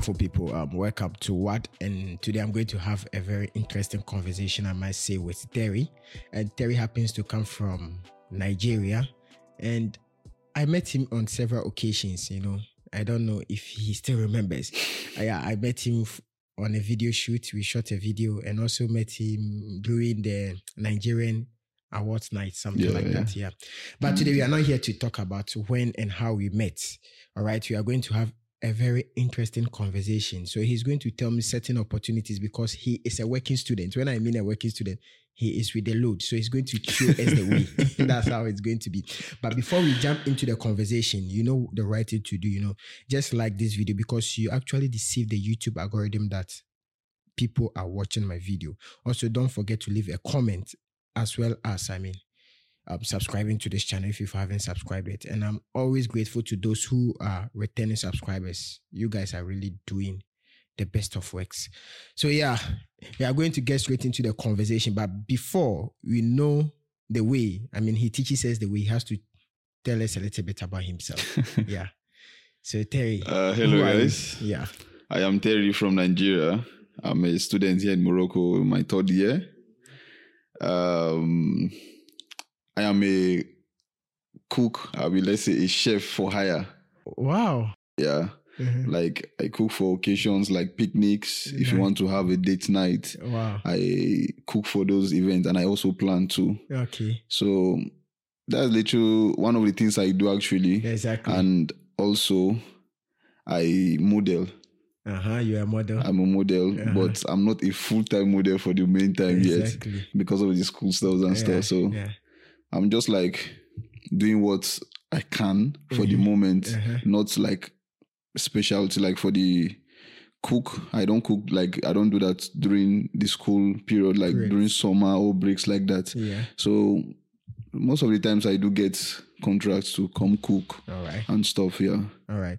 wonderful people. Um, welcome to what? And today I'm going to have a very interesting conversation, I might say, with Therry. And Therry happens to come from Nigeria. And I met him on several occasions, you know. I don't know if he still remembers. I, I met him on a video shoot. We shot a video and also met him during the Nigerian awards night, something Yeah, like yeah. that. Yeah. But today we are not here to talk about when and how we met. All right. We are going to have a very interesting conversation. So he's going to tell me certain opportunities because he is a working student. When I mean a working student, he is with the load. So he's going to show us the way. That's how it's going to be. But before we jump into the conversation, you know the right thing to do, you know, just like this video because you actually deceive the YouTube algorithm that people are watching my video. Also, don't forget to leave a comment as well as, I mean, um, subscribing to this channel if you haven't subscribed yet. And I'm always grateful to those who are returning subscribers. You guys are really doing the best of works. So yeah, we are going to get straight into the conversation. But before we know the way, I mean, he teaches us the way. He has to tell us a little bit about himself. yeah. So Therry, Uh, hello, are you? guys. Yeah. I am Therry from Nigeria. I'm a student here in Morocco in my third year. Um, I am a cook. I will let's say a chef for hire. Wow. Yeah, Mhm. like I cook for occasions like picnics. If you want to have a date night, Wow. I cook for those events, and I also plan to. Okay. So that's literally one of the things I do actually, Exactly. and also I model. uh huh. You're a model. I'm a model, Uh-huh. but I'm not a full time model for the main time yet because of the school stuff and Yeah, stuff. So yeah. I'm just like doing what I can for the Mhm. moment, Uh-huh. not like specialty like for the cook. I don't cook like I don't do that during the school period, like Great. during summer or breaks like that. Yeah. So most of the times I do get contracts to come cook All right. and stuff. Yeah, All right.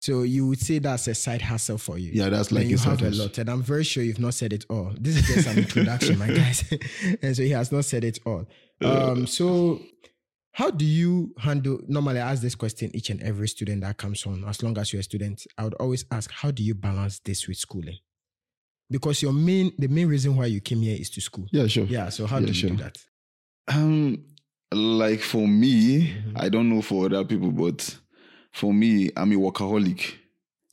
So you would say that's a side hustle for you. yeah, that's Like you a have a lot, and I'm very sure you've not said it all. This is just an introduction, my guys, and so he has not said it all. Um, so how do you handle? Normally, I ask this question each and every student that comes on. As long as you're a student, I would always ask, how do you balance this with schooling? Because your main, the main reason why you came here is to school. Yeah, sure. Yeah. So how Yeah, do you sure. do that? Um, like for me, Mhm. I don't know for other people, but for me, I'm a workaholic.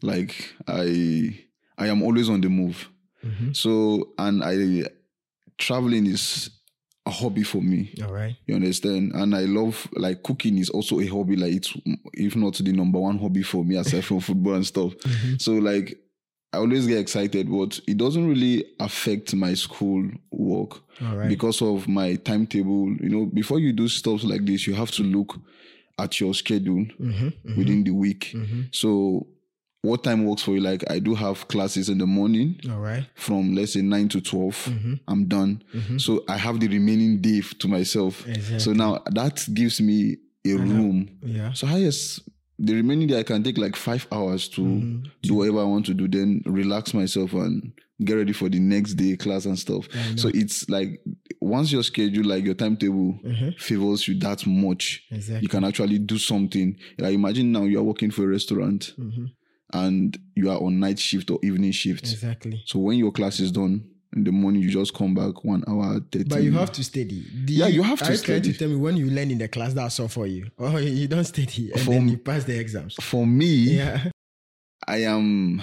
Like I, I am always on the move. Mhm. So, and I, traveling is a hobby for me. All right. You understand? And I love like cooking is also a hobby. Like it's if not the number one hobby for me aside from football and stuff. Mhm. So like I always get excited, but it doesn't really affect my school work All right. because of my timetable. You know, before you do stuff like this, you have to look at your schedule Mhm, mhm, within the week. mhm. So, what time works for you? Like, I do have classes in the morning All right. from let's say nine to 12 Mhm, I'm done. mhm. So I have the remaining day to myself. Exactly. So now that gives me a Uh-huh. room. yeah. So highest the remaining day I can take like five hours to Mhm. do whatever I want to do, then relax myself and get ready for the next day class and stuff. So it's like once your schedule, like your timetable Mhm. favors you that much, Exactly. you can actually do something. Like imagine now you are working for a restaurant Mhm. And you are on night shift or evening shift. Exactly. So when your class is done in the morning, you just come back one hour, 30 But you have to study. Do Yeah, you have to you trying to tell me when you learn in the class, that's all for you. Or you don't study and For then you pass the exams. For me, Yeah. I am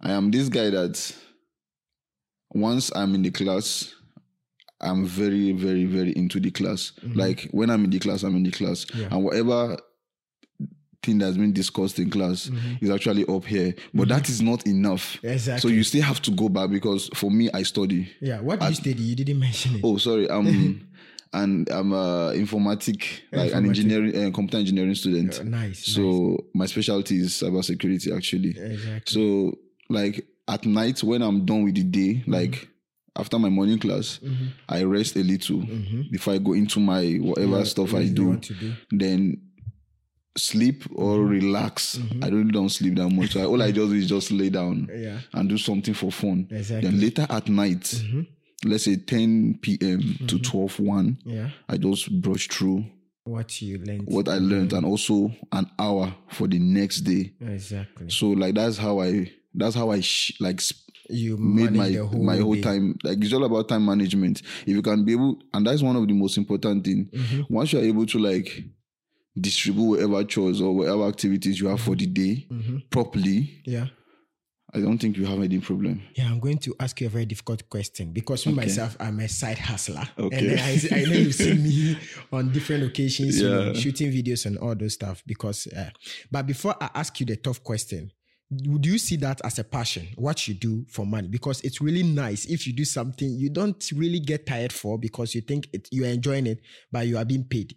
I am this guy that once I'm in the class, I'm very, very, very into the class. Like when I'm in the class, I'm in the class. Mm-hmm. Yeah. And whatever thing that's been discussed in class is actually up here. But that is not enough. Mm-hmm. Exactly. So you still have to go back because for me, I study. yeah. What do you study? You didn't mention it. Oh, sorry. I'm and I'm a informatic, like an engineering, uh, computer engineering student. Uh, nice. So my specialty is cybersecurity actually. exactly. So like at night when I'm done with the day, like after my morning class, Mhm. I rest a little Mhm. before I go into my whatever Yeah, stuff I do. do. Then sleep or relax. I really don't sleep that much. All I just do is just lay down Yeah. and do something for fun. Exactly. Then later at night, Mhm. let's say 10 p.m. to 12 1, Yeah. I just brush through what you learned. what I learned, and also an hour for the next day. exactly. So like that's how I that's how I sh- like sp- You made my whole my whole day. time like it's all about time management. If you can be able, and that's one of the most important thing. Mhm. Once you are able to like distribute whatever chores or whatever activities you have for the day Mhm. properly, Yeah. I don't think you have any problem. Yeah, I'm going to ask you a very difficult question because me Okay. myself, I'm a side hustler. Okay. And I, I know you've seen me on different occasions, you know, shooting videos and all those stuff. Because, uh, but before I ask you the tough question, would you see that as a passion? What you do for money? Because it's really nice if you do something you don't really get tired for because you think it, you're enjoying it, but you are being paid.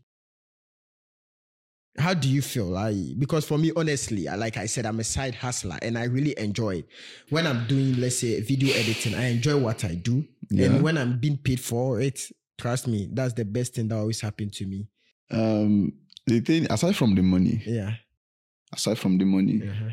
How do you feel? I because for me, honestly, I- like I said, I'm a side hustler and I really enjoy it. When I'm doing, let's say, video editing, I enjoy what I do. Yeah. And when I'm being paid for it, trust me, that's the best thing that always happened to me. Um, the thing aside from the money, Yeah. aside from the money, Uh-huh.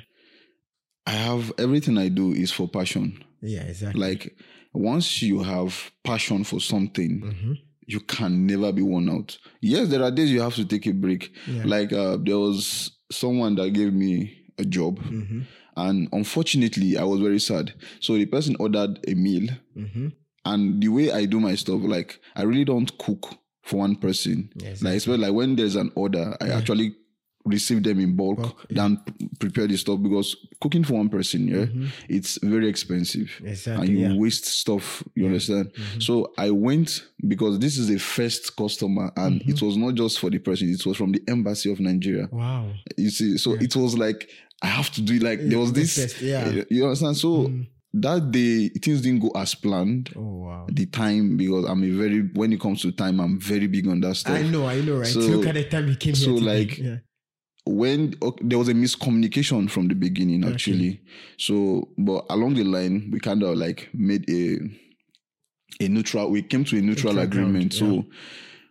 I have everything I do is for passion. Yeah, exactly. Like once you have passion for something, Mhm. You can never be worn out. Yes, there are days you have to take a break. Yeah. Like uh, there was someone that gave me a job, Mhm. and unfortunately, I was very sad. So the person ordered a meal, Mhm. and the way I do my stuff, like I really don't cook for one person. Yeah, Like exactly. especially like when there's an order, I actually receive them in bulk, than p- prepare the stuff because cooking for one person, yeah, it's very expensive. Mm-hmm. Exactly, And you yeah. Mm-hmm. waste stuff, you understand? So I went because this is the first customer and Mm-hmm. it was not just for the person, it was from the embassy of Nigeria. Wow. You see, so it was like I have to do it like there was this yeah. Mm-hmm. you understand? So that day things didn't go as planned. Oh wow. The time because I'm a very when it comes to time, I'm very big on that stuff I know, I know, right? So- Look at the time you came so, like, yeah. When okay, there was a miscommunication from the beginning actually. So but along the line we kind of like made a a neutral we came to a neutral Neutral agreement. Ground, so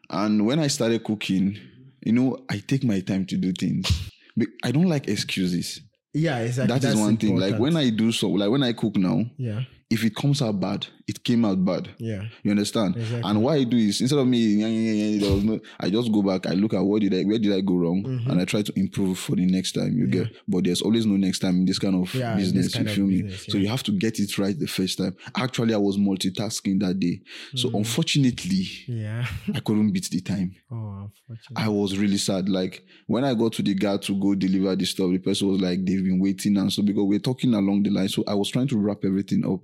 and when i started cooking you know i take my time to do things. Be- i don't like excuses. Yeah, exactly. that is That's one thing. Like when i do so like when i cook now yeah, if it comes out bad it came out bad yeah, you understand? Exactly. And what I do is instead of me, "Yeah, yeah, yeah," there was no, I just go back. I look at what did I, where did I go wrong, Mm-hmm. and I try to improve for the next time. You get, but there's always no next time in this kind of Yeah, business. kind you feel me? business, So you have to get it right the first time. Actually, I was multitasking that day, so Mm-hmm. unfortunately, yeah. I couldn't beat the time. oh, unfortunately. I was really sad. Like when I got to the guard to go deliver the stuff, the person was like, they've been waiting and so because we're talking along the line. So I was trying to wrap everything up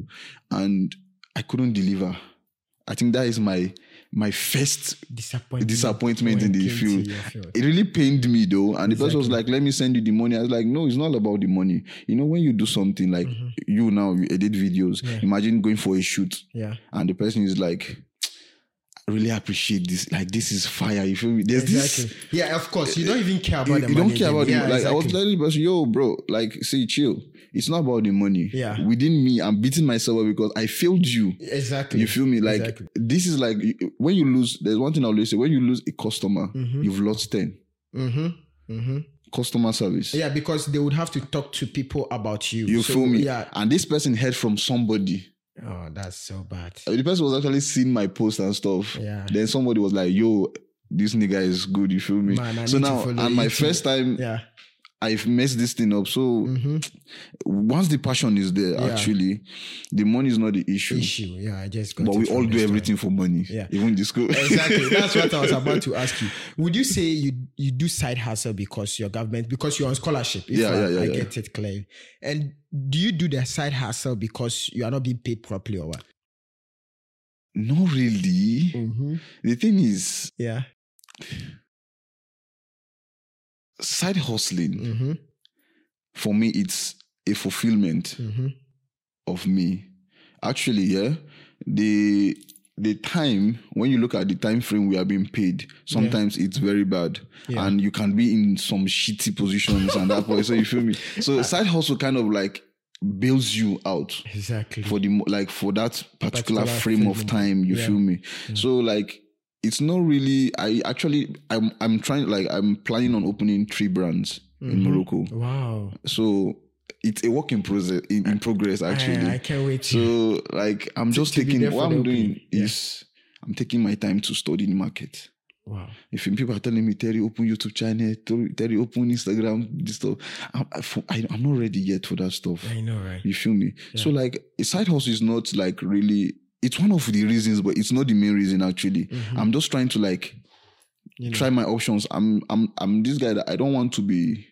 and I couldn't deliver. I think that is my my first disappointment, disappointment in the it came to field. field. It really pained me though. And the person was like, let me send you the money. I was like, no, it's not about the money. You know, when you do something like Mm-hmm. you now, you edit videos, imagine going for a shoot Yeah, and the person is like, really appreciate this. Like, this is fire. You feel me? There's this. Yeah, of course. You don't even care about you, the you don't care about yeah, the like I was exactly. telling the person, yo, bro, like see, chill. It's not about the money. Yeah. Within me, I'm beating myself up because I failed you. exactly. You feel me? Like Exactly. this is like when you lose. There's one thing I'll always say: when you lose a customer, you've lost ten. Mm-hmm. Mm-hmm. Customer service. Yeah, because they would have to talk to people about you. You So, feel me? Yeah. And this person heard from somebody. Oh, that's so bad. Uh, the person was actually seeing my post and stuff. Yeah. Then somebody was like, "Yo, this nigga is good." You feel me? Man, I so need to now, and my too. first time, Yeah. I've messed this thing up. So once the passion is there, Mm-hmm. Yeah. actually, the money is not the issue. Issue. Yeah, I just But we all do story. everything for money. Yeah. Even the school. exactly. That's what I was about to ask you. Would you say you you do side hustle because your government because you're on scholarship? If Yeah, I, yeah, yeah, I yeah. get it clear. And do you do the side hustle because you are not being paid properly or what? not really. Mm-hmm. The thing is, Yeah. Side hustling Mm-hmm. for me, it's a fulfillment Mm-hmm. of me. Actually, yeah, the the time when you look at the time frame we are being paid, sometimes it's very bad, Yeah. and you can be in some shitty positions and that point. So you feel me? So side hustle kind of like bails you out. Exactly. for the like for that particular, Particular frame of time you Yeah. feel me so like it's not really i actually i'm i'm trying like i'm planning on opening three brands Mm-hmm. in morocco wow. so it's a work in process in, in progress actually I, I can't wait so like i'm just taking what i'm doing. Yeah. is i'm taking my time to study the market Wow. If people are telling me, Therry, open YouTube channel, Therry, open Instagram, this stuff, I'm, I, I'm not ready yet for that stuff. I know, right? You feel me? So like a side hustle is not like really. It's one of the reasons, but it's not the main reason actually. I'm just trying to like Mm-hmm. You know, try my options. I'm I'm I'm this guy that I don't want to be.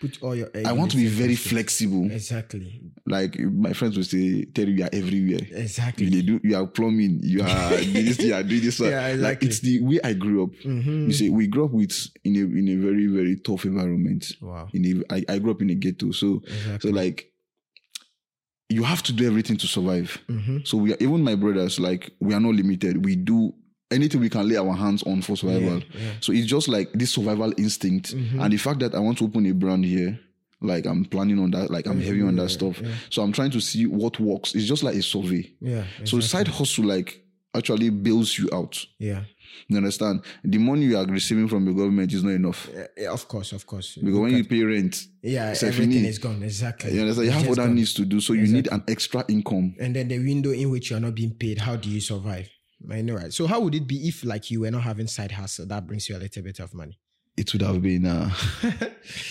put all your. eggs I want to be very basket. flexible. Exactly. Like my friends will say, Therry, you are everywhere. Exactly. You do. You are plumbing. You are this. You are doing this. Yeah, Like it's the way I grew up. Mhm. You see, we grew up with in a in a very very tough environment. Wow. In a, I, I grew up in a ghetto, so Exactly. so like you have to do everything to survive. Mhm. So we are even my brothers, like we are not limited. We do anything we can lay our hands on for survival. Yeah, yeah. So it's just like this survival instinct, and the fact that I want to open a brand here. Like I'm planning on that, like I'm heavy on that stuff. So I'm trying to see what works. It's just like a survey. Yeah. So side hustle like actually bails you out. Yeah. You understand? The money you are receiving from the government is not enough. Yeah, yeah, of course, of course. Because when you pay rent, yeah, you everything need- is gone. Exactly. you understand, you have other needs to do. So you need an extra income. And then the window in which you're not being paid, how do you survive? I know, right? So how would it be if like you were not having side hustle that brings you a little bit of money? It would have been uh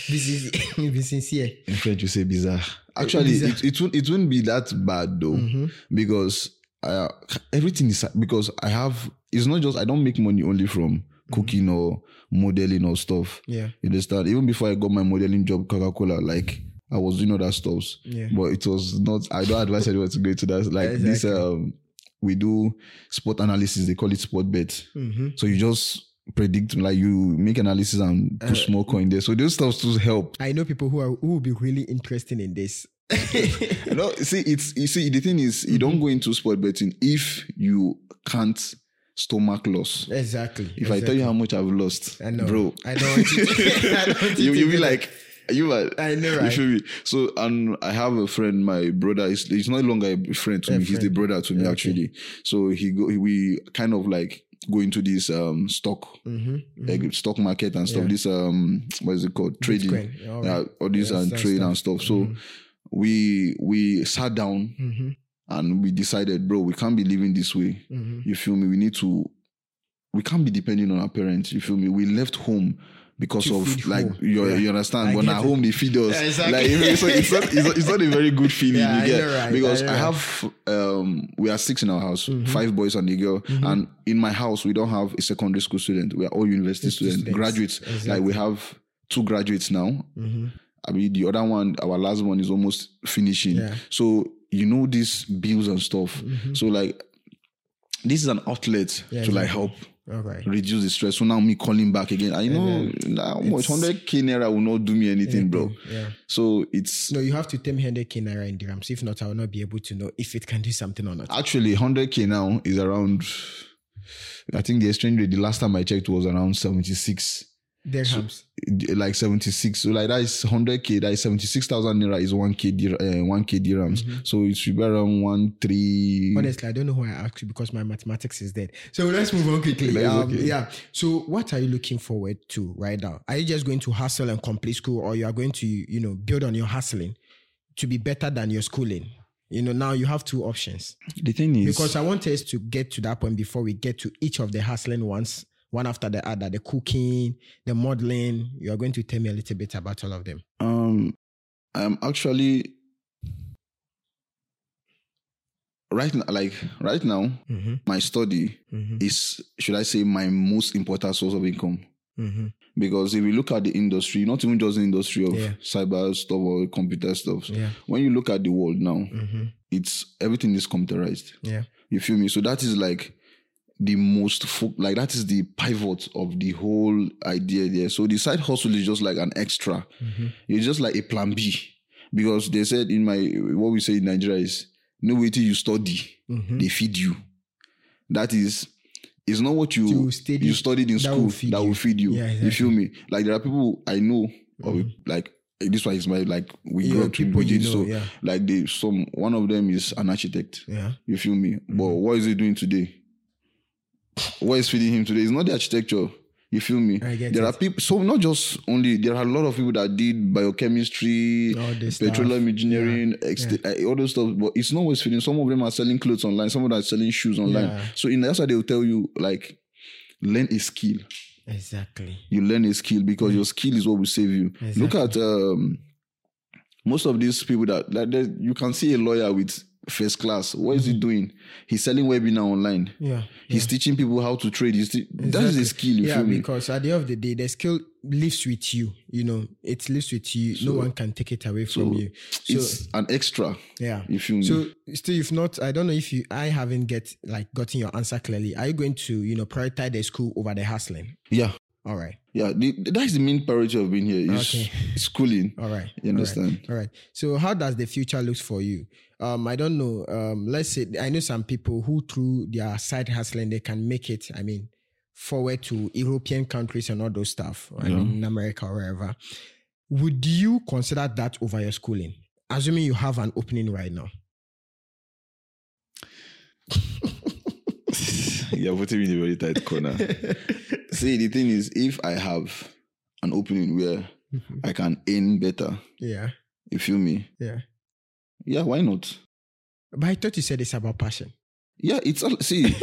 This is be sincere. in French you say bizarre. Actually, bizarre. it, it won't it won't be that bad though. Mm-hmm. Because uh, everything is because I have it's not just I don't make money only from cooking or modeling or stuff. Yeah. You understand? Even before I got my modeling job, Coca Cola, like I was doing other stuffs. Yeah. But it was not. I don't advise anyone to go into that. Like this, Exactly. um, we do sport analysis. They call it sport bet. Mm-hmm. So you just predict, like you make analysis and Uh, more coin there. So those stuff to help. I know people who are who will be really interested in this. You know, see, it's you see the thing is you Mm-hmm. don't go into sport betting if you can't stomach loss. exactly. If I tell you how much I've lost, I know, bro, I don't want you. To, I don't you you'll be like you are I know, you right? me so and i have a friend my brother is he's no longer a friend to A me he's the brother to me Okay. actually so he go we kind of like go into this um stock Mhm, like stock market and stuff Yeah. this um what is it called trading all yeah all these Yeah, and trade stuff. and stuff so we we sat down Mhm, and we decided bro we can't be living this way mhm. you feel me we need to we can't be depending on our parents you feel me we left home because To of like home. you, Yeah. you understand I when at home they feed us Yeah, exactly. like so it's not, it's, not, it's not a very good feeling Yeah, you get right. because I I, have um we are six in our house Mm-hmm. five boys and a girl and in my house we don't have a secondary school student we are all university students, students. graduates Exactly. like we have two graduates now Mhm. I mean, the other one, our last one is almost finishing. Yeah. So, you know, these bills and stuff. So, like, this is an outlet Mm-hmm. Yeah, to like help right. reduce the stress. So now me calling back again. I know much 100k naira will not do me anything, bro. Yeah. So it's No, you have to tell me 100k naira in dirhams. If not, I will not be able to know if it can do something or not. actually 100k now is around. I think the exchange rate the last time I checked was around 76. Dirhams. Like 76 so like that is 100k that is 76,000 naira is 1k uh, 1k dirhams Mm-hmm. so it should be around 1 3 Honestly, I don't know why I asked you because my mathematics is dead. So let's move on quickly. Um, okay. Yeah. So what are you looking forward to right now? Are you just going to hustle and complete school, or you are going to, you know, build on your hustling to be better than your schooling? You know, now you have two options. the thing is Because I want us to get to that point before we get to each of the hustling ones, one after the other, the cooking, the modeling. You are going to tell me a little bit about all of them. um i'm actually right now like right now Mm-hmm. my study Mm-hmm. is should i say my most important source of income Mm-hmm. because if you look at the industry not even just the industry of Yeah. cyber stuff or computer stuff Yeah. when you look at the world now Mm-hmm. it's everything is computerized Yeah. You feel me? So that is like the most fo- like that is the pivot of the whole idea there. So the side hustle is just like an extra. Mm-hmm. It's just like a plan B because they said in my what we say in Nigeria is no way till you study, Mm-hmm. they feed you. That is. It's not what you To study, you studied in that school will that you. will feed you. Yeah, You feel me? Like there are people I know, or like this one is my like we grew up people you so yeah. like the some one of them is an architect. Yeah. You feel me? But Mm-hmm. what is he doing today? What is feeding him today? is not the architecture. You feel me? I get there it. are people. So not just only there are a lot of people that did biochemistry, petroleum stuff. engineering, ex- uh, all those stuff. But it's not always feeding. Some of them are selling clothes online. Some of them are selling shoes online. Yeah. So in that's why they will tell you like, learn a skill. Exactly. You learn a skill because your skill is what will save you. Look at um, most of these people that like you can see a lawyer with first class. What is he doing? He's selling webinar online. Yeah. He's teaching people how to trade. He's te- That is a skill. You yeah, feel me? because at the end of the day, the skill lives with you. You know, it lives with you. no one can take it away from you. So it's an extra. yeah. You feel me? So still, if not, I don't know if you, I haven't get like gotten your answer clearly. Are you going to, you know, prioritize the school over the hustling? yeah, All right. Yeah. The, that's the main priority of being here. Is Okay. schooling. All right. You all right, understand? All right. So how does the future look for you? Um, I don't know. Um, let's say I know some people who through their side hustling they can make it. I mean, forward to European countries and all those stuff. I Yeah. mean, in America or wherever. Would you consider that over your schooling? Assuming you have an opening right now. You're putting me in a very tight corner. See, the thing is, if I have an opening where mm-hmm. I can earn better, yeah. you feel me? Yeah. Yeah, why not? But I thought you said it's about passion. Yeah, it's all see,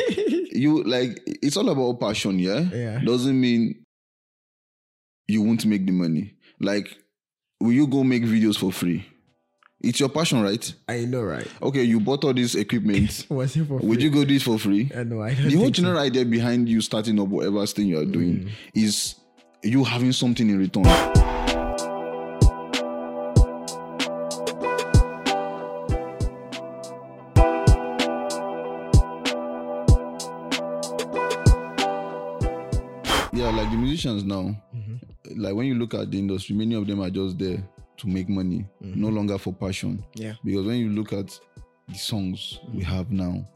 you like it's all about passion, yeah? Yeah. Doesn't mean you won't make the money. Like, will you go make videos for free? It's your passion, right? I know, right? Okay, you bought all this equipment. Was it for Would free? you go do it for free? Uh, I know. I don't the whole think so. general idea behind you starting up whatever thing you are doing mm. is you having something in return. Yeah, like the musicians now, mm-hmm. like when you look at the industry, many of them are just there to make money, no mm-hmm. longer for passion. Yeah. Because when you look at the songs we mm-hmm. have now,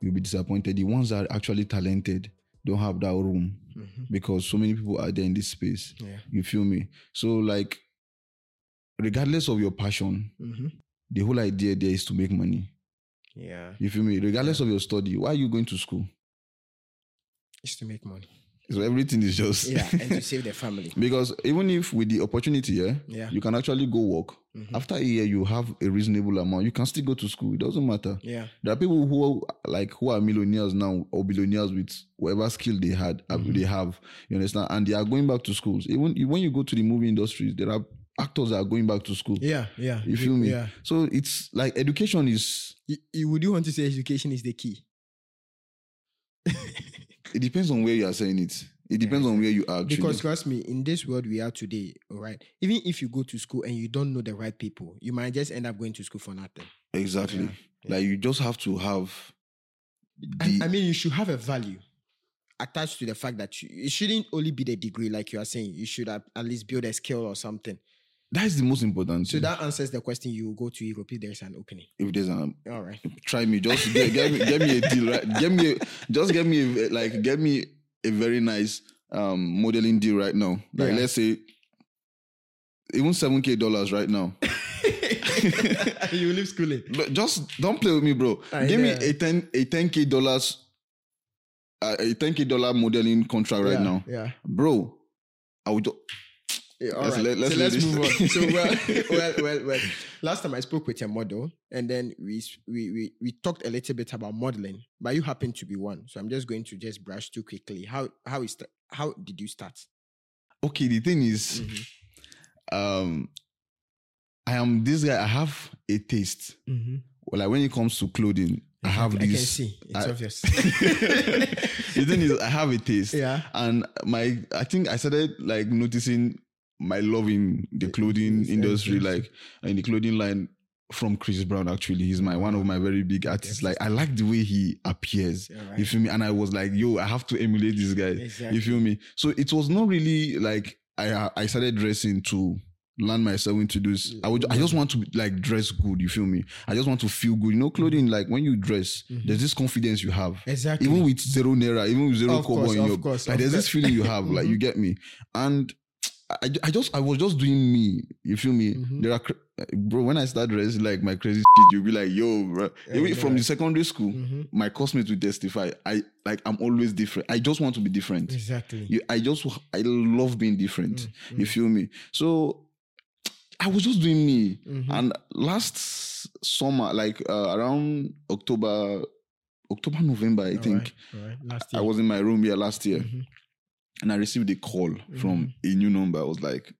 you'll be disappointed. The ones that are actually talented don't have that room mm-hmm. because so many people are there in this space. Yeah. You feel me? So, like, regardless of your passion, Mhm. the whole idea there is to make money. Yeah. You feel me? Regardless of your study, why are you going to school? It's to make money. So everything is just Yeah. and to save the family. because even if with the opportunity, yeah, Yeah. you can actually go work. After a year, you have a reasonable amount. You can still go to school. It doesn't matter. Yeah. There are people who are like who are millionaires now or billionaires with whatever skill they had uh, Mm-hmm. they have. You understand? And they are going back to schools. Even when you go to the movie industry, there are actors that are going back to school. Yeah. Yeah. You feel me? Yeah. So it's like education is Y- y- would you want to say education is the key? it depends on where you are saying it. It depends on where you are actually. Because trust me, in this world we are today, all right, even if you go to school and you don't know the right people, you might just end up going to school for nothing. exactly. Like you just have to have the I mean, you should have a value attached to the fact that you, it shouldn't only be the degree, like you are saying. You should have at least build a skill or something. That is the most important. So thing. that answers the question. You go to Europe if there is an opening. if there's an All right. try me. Just get, get me get me a deal, right? Get me a, just get me a, like get me a very nice um modeling deal right now. Like Yeah. let's say even seven k dollars right now. you leave schooling. But just don't play with me, bro. I Give me a ten a ten k dollars. Uh, a ten k dollar modeling contract right yeah, now, Yeah. bro. I would. Yeah, all Let's right. let- let's so let let's move on. So well, well, well, well. Last time I spoke with a model, and then we we we we talked a little bit about modeling, but you happen to be one. So I'm just going to just brush too quickly. How how is how did you start? okay, the thing is, um, I am this guy. I have a taste. Well, like when it comes to clothing, I have I can this. see. It's I- obvious. the thing is, I have a taste. Yeah. And my, I think I started like noticing my love in the clothing industry, like uh, in the clothing line from Chris Brown. Actually, he's my one of my very big artists. Like I like the way he appears. Yeah, right. You feel me? And I was like, yo, I have to emulate this guy. Exactly. You feel me? So it was not really like I uh, I started dressing to learn myself into this. I would I just want to like dress good. You feel me? I just want to feel good. You know, mm-hmm. clothing like when you dress, there's mm-hmm. this confidence you have. Exactly. Even with zero naira, even with zero Of kobo course, in of your, course, like there's this feeling you have, like you mm-hmm. get me. And I, I just I was just doing me. You feel me? Mm-hmm. There are bro. When I start dressing like my crazy shit, you'll be like, yo, bro. Even yeah. from the secondary school, Mm-hmm. my classmates will testify. I like I'm always different. I just want to be different. exactly. You, I just I love being different. Mm, You feel me? So I was just doing me. Mm-hmm. And last summer, like uh, around October, October, November, I All think. right, right. I was in my room here last year Mhm. And I received a call from Mm-hmm. a new number. I was like,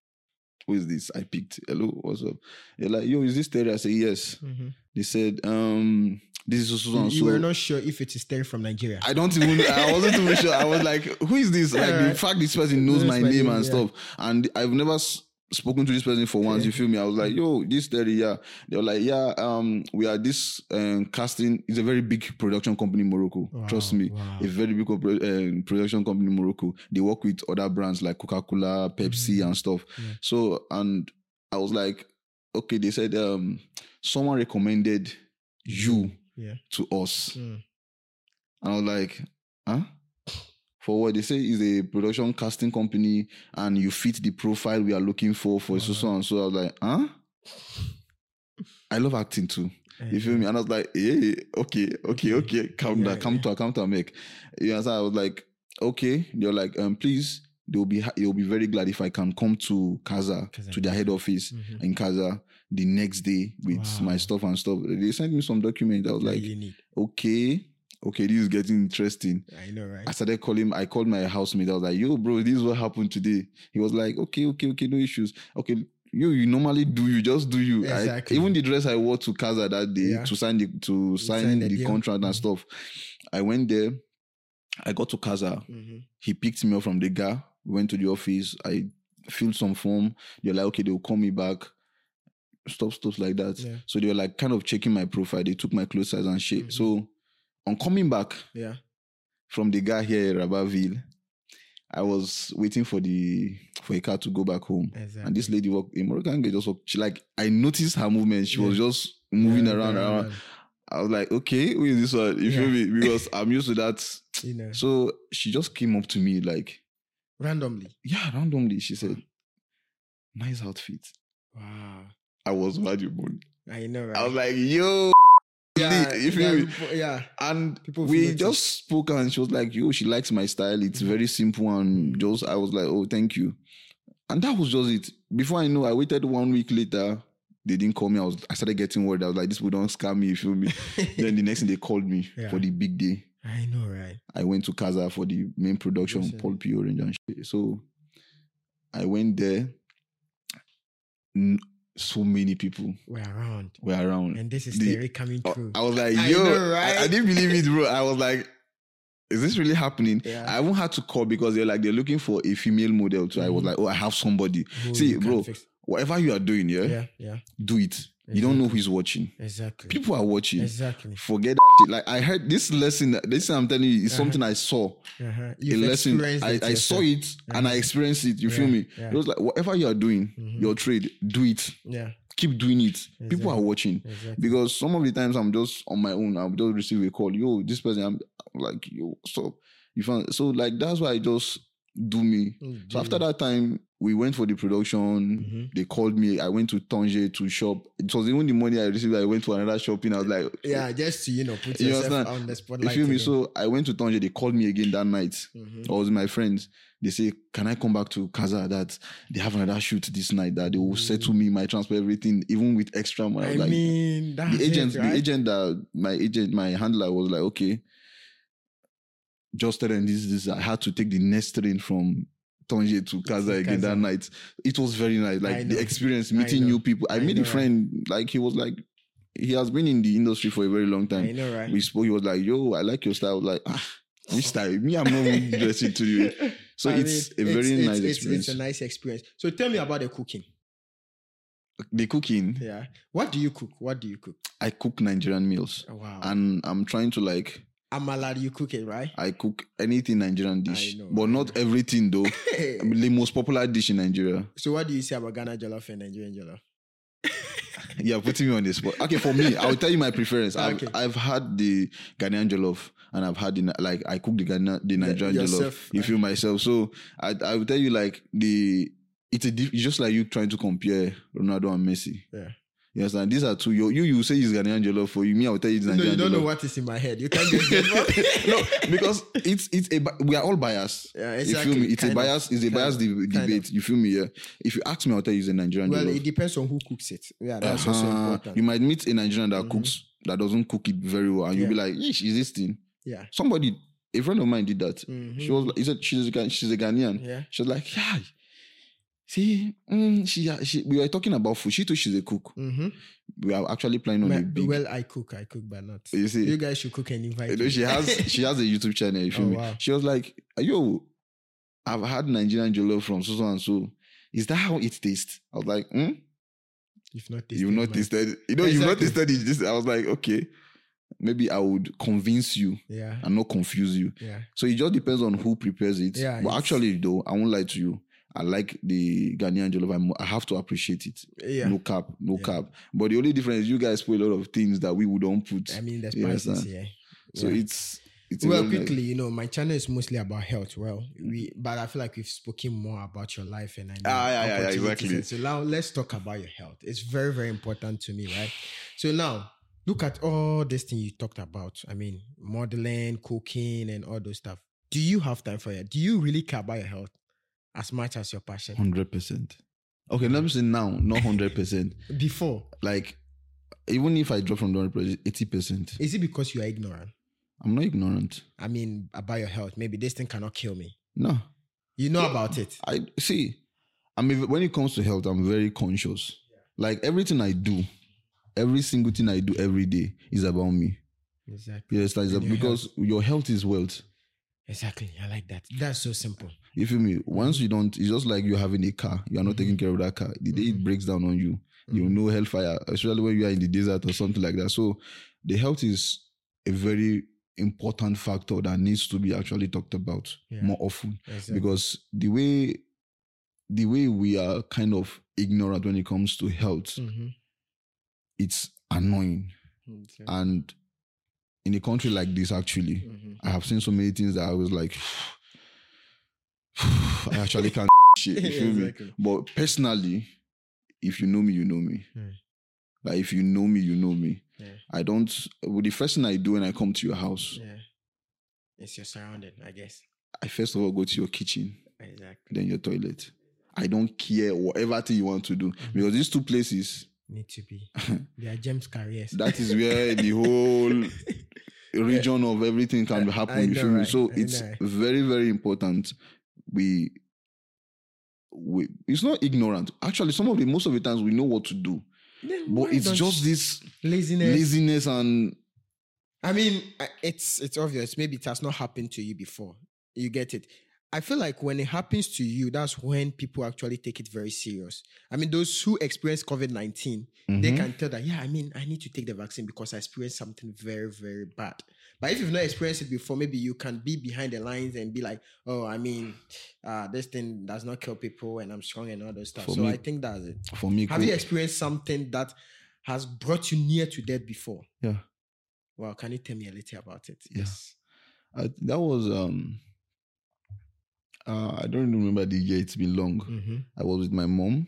who is this? I picked, hello, what's up? They're like, yo, is this Therry? I said, yes. Mhm. They said, um, this is so, so, You were not sure if it is Therry from Nigeria. I don't even. I wasn't even sure. I was like, "Who is this?" Like the fact this person knows my my name name, and yeah. stuff, and I've never spoken to this person for once. You feel me? I was like, "Yo, this Therry, yeah." They were like, "Yeah, um, we are this um, casting. It's a very big production company in Morocco. Trust me, wow. a very big um, production company in Morocco. They work with other brands like Coca Cola, Pepsi, Mm-hmm. and stuff. So, and I was like, okay. They said, um, someone recommended you Yeah. to us. Mm. And I was like, huh? For what they say is a production casting company and you fit the profile we are looking for for so so and so. I was like, huh? I love acting too. You feel me? And I was like, hey, okay, okay, okay, calm Yeah, down, come to come to make. You understand? I was like, okay. They're like, um, please, they'll be they'll be very glad if I can come to Casa, Casa, to their head office Mhm. in Casa the next day with Wow. my stuff and stuff. They sent me some documents. I was like, do you need? okay, okay, this is getting interesting. I know, right? I started calling. I called my housemate. I was like, "Yo, bro, this is what happened today." He was like, "Okay, okay, okay, no issues. Okay, you you normally do you just do you. I- Exactly. even the dress I wore to Casa that day Yeah. to sign the to sign, sign the deal. contract and Mhm. stuff. I went there. I got to Casa. Mhm. He picked me up from the guy. We went to the office. I filled some form. They're like, "Okay, they'll call me back." Stuff, stuff like that. Yeah. So they were like kind of checking my profile. They took my clothes size and shit. Mhm. So on coming back, Yeah. from the guy here in Rabatville, I was waiting for the for a car to go back home. Exactly. And this lady walked, a Moroccan girl just walked. She like I noticed her movement. She was just moving Yeah, around, yeah, around. yeah. I was like, okay, who is this one? You feel me? Because I'm used to that. You know, So she just came up to me like, randomly. yeah, randomly. She said, nice outfit. Wow. I was valuable. I know, right? I was like, yo. Yeah, you feel yeah, people- yeah. And People we just spoke and she was like, yo, she likes my style. It's very simple. And just, I was like, oh, thank you. And that was just it. Before I know, I waited one week later. They didn't call me. I was, I started getting worried. I was like, this will don't scam me, you feel me? then the next thing they called me Yeah. for the big day. I know, right? I went to Casa for the main production, Yes. Paul P. Orange and shit. So I went there. N- So many people We're around. were around. And this is The- Therry coming through. I was like, I yo, know, I- right? I, didn't believe it, bro. I was like, is this really happening? Yeah. I won't have to call because they're like, they're looking for a female model. So I was Mhm. like, oh, I have somebody. Who See, bro, fix- whatever you are doing, yeah, Yeah, yeah. do it. You don't know who's watching. Exactly. People are watching. Exactly. Forget that shit. Like I heard this lesson, this I'm telling you is Uh-huh. something I saw. Uh-huh. a lesson. I, I saw it and I experienced it. You feel me? yeah. It was like whatever you are doing, Mhm. your trade, do it. Yeah, Keep doing it. People are watching. exactly. Because some of the times I'm just on my own, I'll just receive a call. Yo, this person, I'm I'm like, yo, so you found so like that's why I just do me. Mm, So do after you- that time, we went for the production. Mhm. They called me. I went to Tangier to shop. It was even the money I received. I went to another shopping. I was like, yeah, just to you know put You yourself on the You spotlight. feel me? again. So I went to Tangier. They called me again that night. Mhm. I was with my friends. They say, Can I come back to Casa? That they have another shoot this night, that they will settle me, my transfer everything, even with extra money. I I like, mean, the agent, it, right? the agent that my agent, my handler was like, Okay, just them this, this. I had to take the next train from Tangier to Casa again that night. It was very nice. Like the experience, meeting new people. I, I made know, a right? friend, like he was like, he has been in the industry for a very long time I know, right? we spoke. He was like, "Yo, I like your style." Like, "Ah, which style? Me, I'm not dressing to you." So I it's mean, a very it's, nice it's, experience. It's, a nice experience. So tell me about the cooking. the cooking, Yeah. What do you cook? What do you cook? I cook Nigerian meals, Oh, wow. and I'm trying to like Amala, you cook it, right? I cook anything Nigerian dish, know, but not everything though. I mean, the most popular dish in Nigeria. So what do you say about Ghana jollof and Nigerian jollof? You're putting me on the spot. Okay, for me, I'll tell you my preference. I've, Okay. I've had the Ghanaian jollof, and I've had the like I cook the Ghana the Nigerian yourself, jollof. You feel myself. So I I will tell you like the it's a it's just like you trying to compare Ronaldo and Messi. Yeah. You understand? These are two. You you, you say it's Ghanaian jollof for you. Me, I will tell you it's No, you don't know what is in my head. You can't get no, because it's it's a we are all biased. Yeah, You feel exactly. me? It's Kind a of. bias. It's a Kind bias de- debate. You feel me? Yeah. If you ask me, I'll tell you it's a Nigerian Well, jollof. it depends on who cooks it. Yeah, that's also Uh-huh. important. You might meet a Nigerian that Mhm. cooks that doesn't cook it very well, and you'll be like, "Ish, is this thing?" Yeah. Somebody, a friend of mine, did that. She Mhm. was, like, he said, she's a, she's a Ghanaian. Yeah. She was like, "Yeah." See, mm, she, she, we were talking about food. She too, she's a cook. Mm-hmm. We are actually planning on a big. well, I cook, I cook, but not. You see? you guys should cook and invite. You know, she has she has a YouTube channel. You feel Oh, me? wow. She was like, "Yo, I've had Nigerian jollof from so so and so. Is that how it tastes?" I was like, hmm? You've not tasted. "You've not mine. tasted. You know, you've not tasted it." This, I was like, "Okay, maybe I would convince you Yeah. and not confuse you." Yeah. So it just depends on who prepares it. Yeah, but actually, though, I won't lie to you. I like the Ghanaian jollof. I have to appreciate it. Yeah. No cap, no Yeah. cap. But the only difference is you guys put a lot of things that we would don't put. I mean, You spices understand? so Yeah. it's it's well, quickly, you know, my channel is mostly about health. Well, we, but I feel like we've spoken more about your life and I know Ah, yeah, yeah, yeah, exactly. So now let's talk about your health. It's very, very important to me, right? So now look at all this thing you talked about. I mean, modeling, cooking, and all those stuff. Do you have time for it? Do you really care about your health as much as your passion? Hundred percent. Okay, let me say now, not hundred percent. Before, Like, even if I drop from hundred percent, eighty percent, is it because you are ignorant? I'm not ignorant. I mean, about your health. Maybe this thing cannot kill me. No, You know about it. I see. I mean, when it comes to health, I'm very conscious. Like everything I do, every single thing I do every day is about me. Exactly. Yes, that is And your because your health is wealth. Exactly. I like that. That's so simple. You feel me? Once you don't, it's just like you having a car. You are not taking care of that car. The day it mm-hmm. breaks down on you, you mm-hmm. know hellfire, especially when you are in the desert or something like that. So the health is a very important factor that needs to be actually talked about Yeah. more often. Exactly. Because the way the way we are kind of ignorant when it comes to health, Mhm. it's annoying. Mm, okay. And in a country like this, actually, Mhm. I have seen so many things that I was like, I actually can't shit. You feel me? Exactly. But personally, if you know me, you know me. Hmm. Like if you know me, you know me. Yeah. I don't. Well, the first thing I do when I come to your house, Yeah. It's your surrounding, I guess. I first of all go to your kitchen, Exactly. then your toilet. I don't care whatever thing you want to do Mm-hmm. because these two places, Need to be. they are James careers. that is where the whole region of everything can happen. I you feel me? right? So I it's know. very, very important. We, we, it's not ignorant. Actually, some of the most of the times we know what to do, Then but it's just this laziness. laziness and I mean, it's it's obvious. Maybe it has not happened to you before. You get it. I feel like when it happens to you, that's when people actually take it very serious. I mean, those who experience COVID 19 they Mhm. can tell that, yeah, I mean, I need to take the vaccine because I experienced something very, very bad. But if you've not experienced it before, maybe you can be behind the lines and be like, oh, I mean, uh, this thing does not kill people and I'm strong and all those stuff. For so me- I think that's it. for me. Have co- you experienced something that has brought you near to death before? Yeah. Well, can you tell me a little about it? Yeah. I, that was um. Uh, I don't remember the year. It's been long. Mm-hmm. I was with my mom.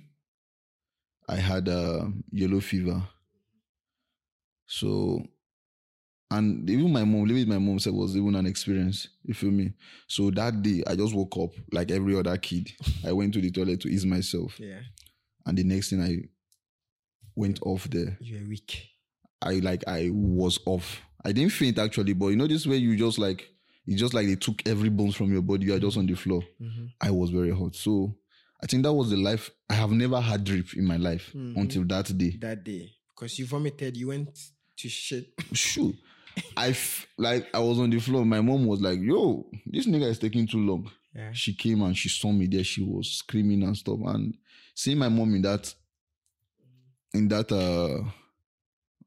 I had uh, yellow fever. So, and even my mom, living with my mom said was even an experience. You feel me? So that day, I just woke up like every other kid. I went to the toilet to ease myself, Yeah. and the next thing I went off there. You're weak. I like I was off. I didn't faint actually, but you know this way you just like it's just like they took every bones from your body. You are just on the floor. Mm-hmm. I was very hot. So I think that was the life I have never had drip in my life Mhm. until that day. That day. Because you vomited, you went to shit. Shoot. I f- like I was on the floor. My mom was like, "Yo, this nigga is taking too long." Yeah. She came and she saw me there. She was screaming and stuff. And seeing my mom in that, in that uh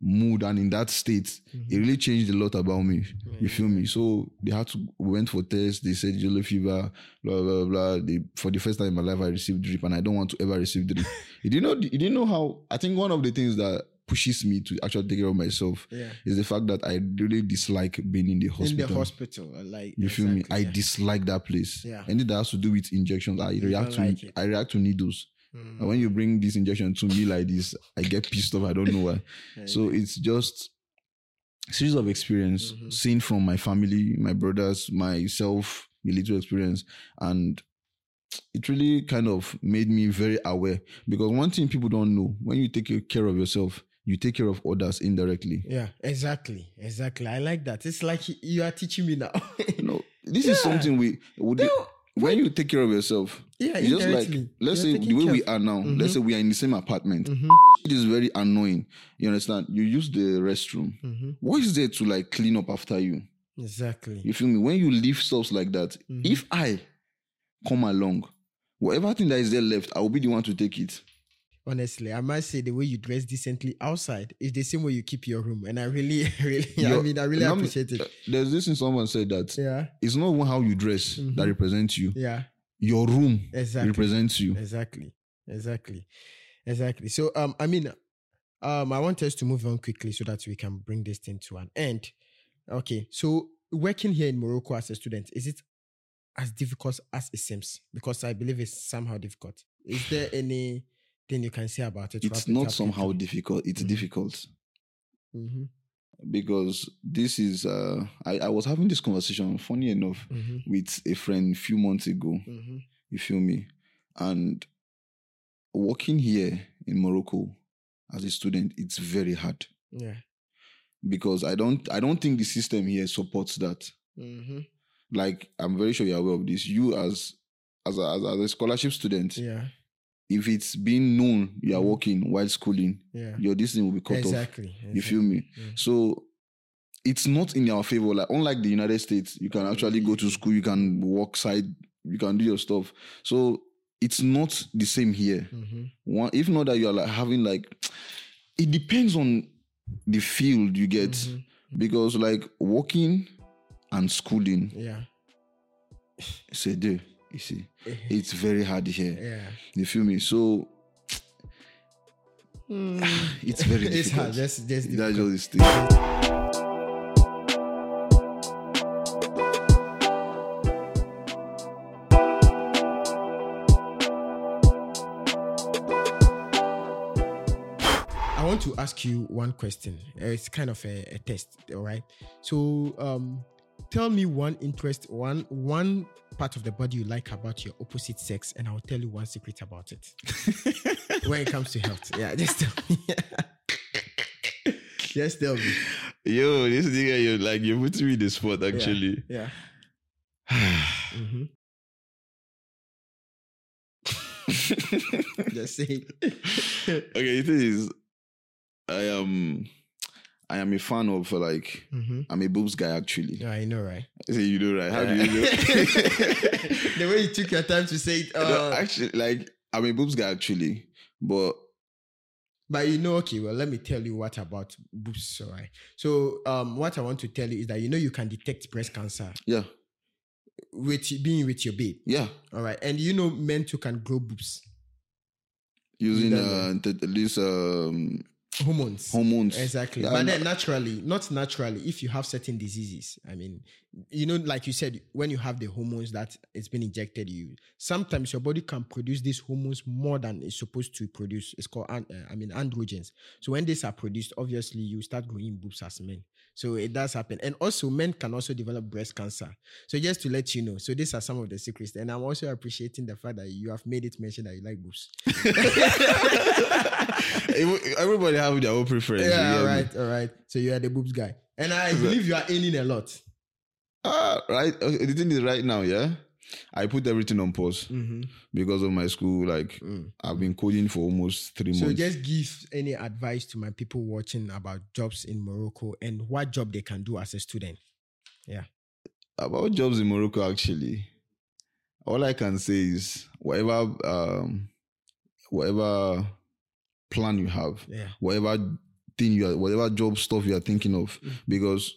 mood and in that state, it really changed a lot about me. You feel me? So they had to we went for tests. They said yellow fever, blah blah blah. They, for the first time in my life, I received drip, and I don't want to ever receive drip. you didn't know. You didn't know how. I think one of the things that pushes me to actually take care of myself Yeah. is the fact that I really dislike being in the hospital. In the hospital. uh, Like You feel me? exactly, I yeah. dislike that place. Yeah. Anything that has to do with injections, I react to. like. I react to needles. Mm. And when you bring this injection to me like this, I get pissed off. I don't know why. So it's just series of experience, Mhm. seen from my family, my brothers, myself, the little experience, and it really kind of made me very aware. Because one thing people don't know, when you take care of yourself, you take care of others indirectly. Yeah, exactly, exactly. I like that. It's like you are teaching me now. No, this Yeah. is something we would. No, when you take care of yourself, yeah, it's just like let's You're say the way we are now. Mhm. Let's say we are in the same apartment. Mhm, It is very annoying. You understand? You use the restroom. mhm. What is there to like clean up after you? Exactly. You feel me? When you leave stuff like that, Mhm. if I come along, whatever thing that is there left, I will be the one to take it. Honestly, I must say the way you dress decently outside is the same way you keep your room, and I really, really, I mean, I really appreciate it. uh, There's this thing someone said that Yeah, it's not how you dress that Mhm. represents you. yeah, Your room exactly. represents you. Exactly. Exactly. Exactly. So um I mean um I want us to move on quickly so that we can bring this thing to an end. Okay. So working here in Morocco as a student, is it as difficult as it seems? Because I believe it's somehow difficult. Is there anything you can say about it? It's not somehow difficult. It's Mhm. difficult hmm because this is. Uh, I, I was having this conversation, funny enough, hmm with a friend a few months ago. hmm You feel me? And working here in Morocco as a student, it's very hard Yeah. because I don't. I don't think the system here supports that. hmm Like I'm very sure you're aware of this. You as as as a, as a scholarship student, Yeah. If it's been known you are Mhm. working while schooling, Yeah. your this thing will be cut off. Exactly. You feel me? Yeah. So it's not in our favor. Like unlike the United States, you can actually go to school, you can work side, you can do your stuff. So it's not the same here. hmm One, if not that you are like having like, it depends on the field you get Mhm. because like working and schooling, Yeah. it's a day. You see, it's very hard here. Yeah. You feel me? So it's very difficult. it's hard. Just, just That's difficult. just the thing. I want to ask you one question. Uh, It's kind of a, a test, all right? So, um, tell me one interest, one one part of the body you like about your opposite sex, and I'll tell you one secret about it. when it comes to health, yeah, just tell me. just tell me. Yo, this nigga, you're like you put me in the spot actually. Yeah. mm-hmm Just say. okay, it is. I am, I am a fan of like, hmm I'm a boobs guy actually. Yeah, I know, right? Say you know right? How do you know? the way you took your time to say it. No, Uh, actually, like I'm a boobs guy actually, but But you know, okay, well, let me tell you what about boobs, all right? So, um, what I want to tell you is that you know you can detect breast cancer yeah, with being with your babe, yeah, all right? And you know, men too can grow boobs, using uh, th- these um hormones. hormones. Exactly. But then naturally, not naturally, if you have certain diseases, I mean, you know, like you said, when you have the hormones that it's been injected you, sometimes your body can produce these hormones more than it's supposed to produce. It's called, uh, I mean, androgens. So when these are produced, obviously you start growing boobs as men. So it does happen. And also men can also develop breast cancer. So just to let you know, so these are some of the secrets. And I'm also appreciating the fact that you have made it mention that you like boobs. Everybody have their own preference. Yeah, all right, all right. So you are the boobs guy, and I believe you are earning a lot. Ah, right. Okay, the thing is, right now, yeah, I put everything on pause Mm-hmm. because of my school. Like, I've been coding for almost three So months. So just give any advice to my people watching about jobs in Morocco and what job they can do as a student. Yeah. About jobs in Morocco, actually, all I can say is whatever, um, whatever plan you have, Yeah. whatever thing you are, whatever job stuff you are thinking of, Mm. because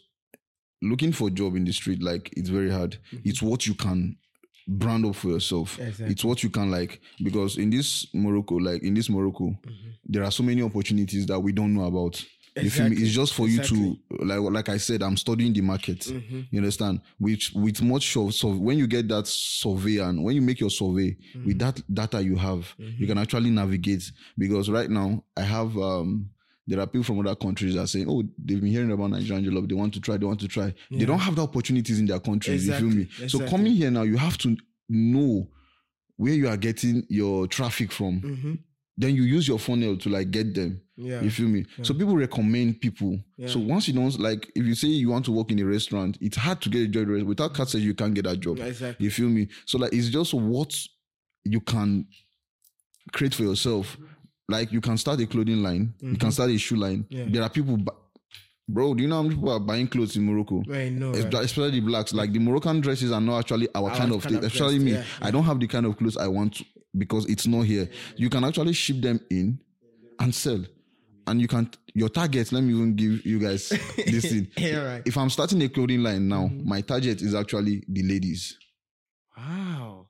looking for a job in the street, like, it's very hard. Mhm. It's what you can brand up for yourself. Exactly. It's what you can like because in this Morocco, like in this Morocco, Mhm. there are so many opportunities that we don't know about. You feel me? Exactly. It's just for you to like like I said, I'm studying the market. Mhm. You understand? Which with much of so when you get that survey and when you make your survey with that data you have, you can actually navigate. Because right now I have um there are people from other countries that are saying, Oh, they've been hearing about Nigerian job, they want to try, they want to try. They don't have the opportunities in their countries. You feel me? Exactly, So coming here now, you have to know where you are getting your traffic from. Mhm. then you use your funnel to like get them. Yeah. You feel me? So people recommend people. Yeah. So once you don't like, if you say you want to work in a restaurant, it's hard to get a job. Without cat you can't get that job. Exactly. You feel me? So like, it's just what you can create for yourself. Like you can start a clothing line, you can start a shoe line. Mm-hmm. Yeah. There are people, bu- bro. Do you know how many people are buying clothes in Morocco? I know. Right? Especially the blacks, like the Moroccan dresses are not actually our, Our kind of thing. Especially me, yeah, I don't have the kind of clothes I want to, because it's not here. You can actually ship them in and sell, and you can your target. Let me even give you guys this thing. Yeah, right. If I'm starting a clothing line now, Mm-hmm. my target is actually the ladies. Wow.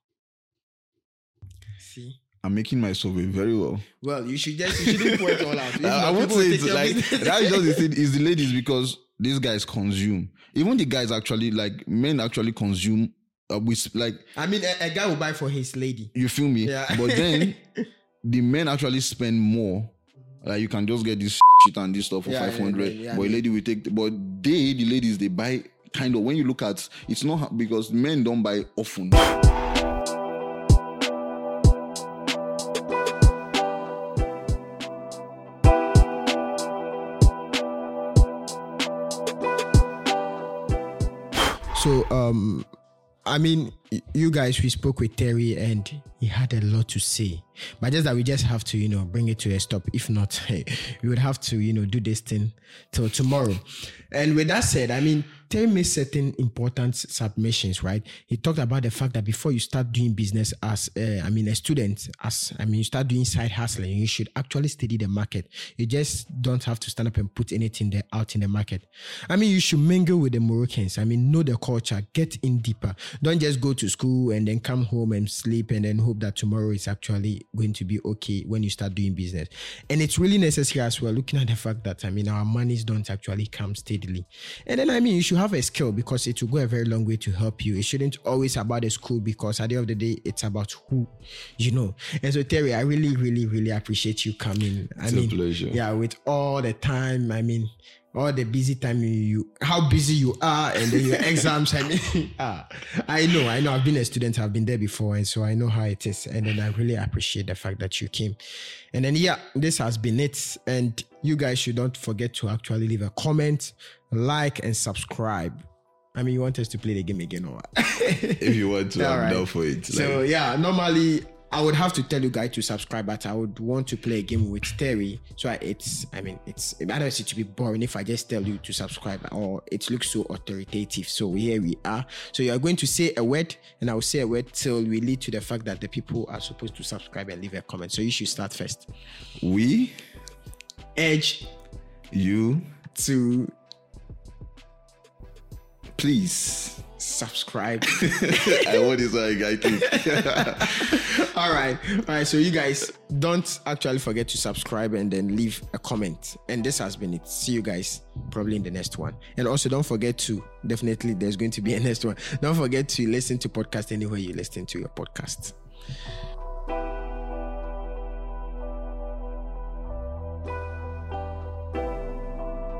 See. I'm making my survey very well. Well, you should just you shouldn't point all out. I, I won't say it's like that's just the thing is the ladies because these guys consume. Even the guys actually like men actually consume. Uh, with like I mean, a, a guy will buy for his lady. you feel me? Yeah. But then the men actually spend more. Like you can just get this shit and this stuff for yeah, five hundred. yeah, yeah, but a lady will take. But they, the ladies, they buy kind of. When you look at, it's not because men don't buy often. Um, I mean, you guys, we spoke with Therry and he had a lot to say. But just that we just have to, you know, bring it to a stop. If not, we would have to, you know, do this thing till tomorrow. And with that said, I mean, Therry made certain important submissions, right? He talked about the fact that before you start doing business as, uh, I mean, a student, as, I mean, you start doing side hustling, you should actually study the market. You just don't have to stand up and put anything there out in the market. I mean, you should mingle with the Moroccans. I mean, know the culture, get in deeper. Don't just go to school and then come home and sleep and then hope that tomorrow is actually going to be okay when you start doing business. And it's really necessary as well, looking at the fact that, I mean, our monies don't actually come steadily. And then, I mean, you should have a skill because it will go a very long way to help you. It shouldn't always about the school because at the end of the day, it's about who you know. And so, Therry, I really, really, really appreciate you coming. I It's a mean, pleasure. yeah, with all the time, I mean, all the busy time you, you how busy you are, and then your exams. I mean, ah, I know, I know. I've been a student. I've been there before, and so I know how it is. And then I really appreciate the fact that you came. And then yeah, this has been it. And you guys should not forget to actually leave a comment, like, and subscribe. I mean, you want us to play the game again or what? If you want to, All I'm right. down for it. So yeah, normally I would have to tell you guys to subscribe, but I would want to play a game with Therry. So it's, I mean, it's I don't it to be boring if I just tell you to subscribe, or it looks so authoritative. So here we are. So you are going to say a word, and I will say a word till we lead to the fact that the people are supposed to subscribe and leave a comment. So you should start first. we, Edge you, to please. Subscribe. I want this like I think. all right all right so you guys don't actually forget to subscribe and then leave a comment. And this has been it. See you guys probably in the next one. And also don't forget to definitely there's going to be a next one. Don't forget to listen to podcast anywhere you listen to your podcast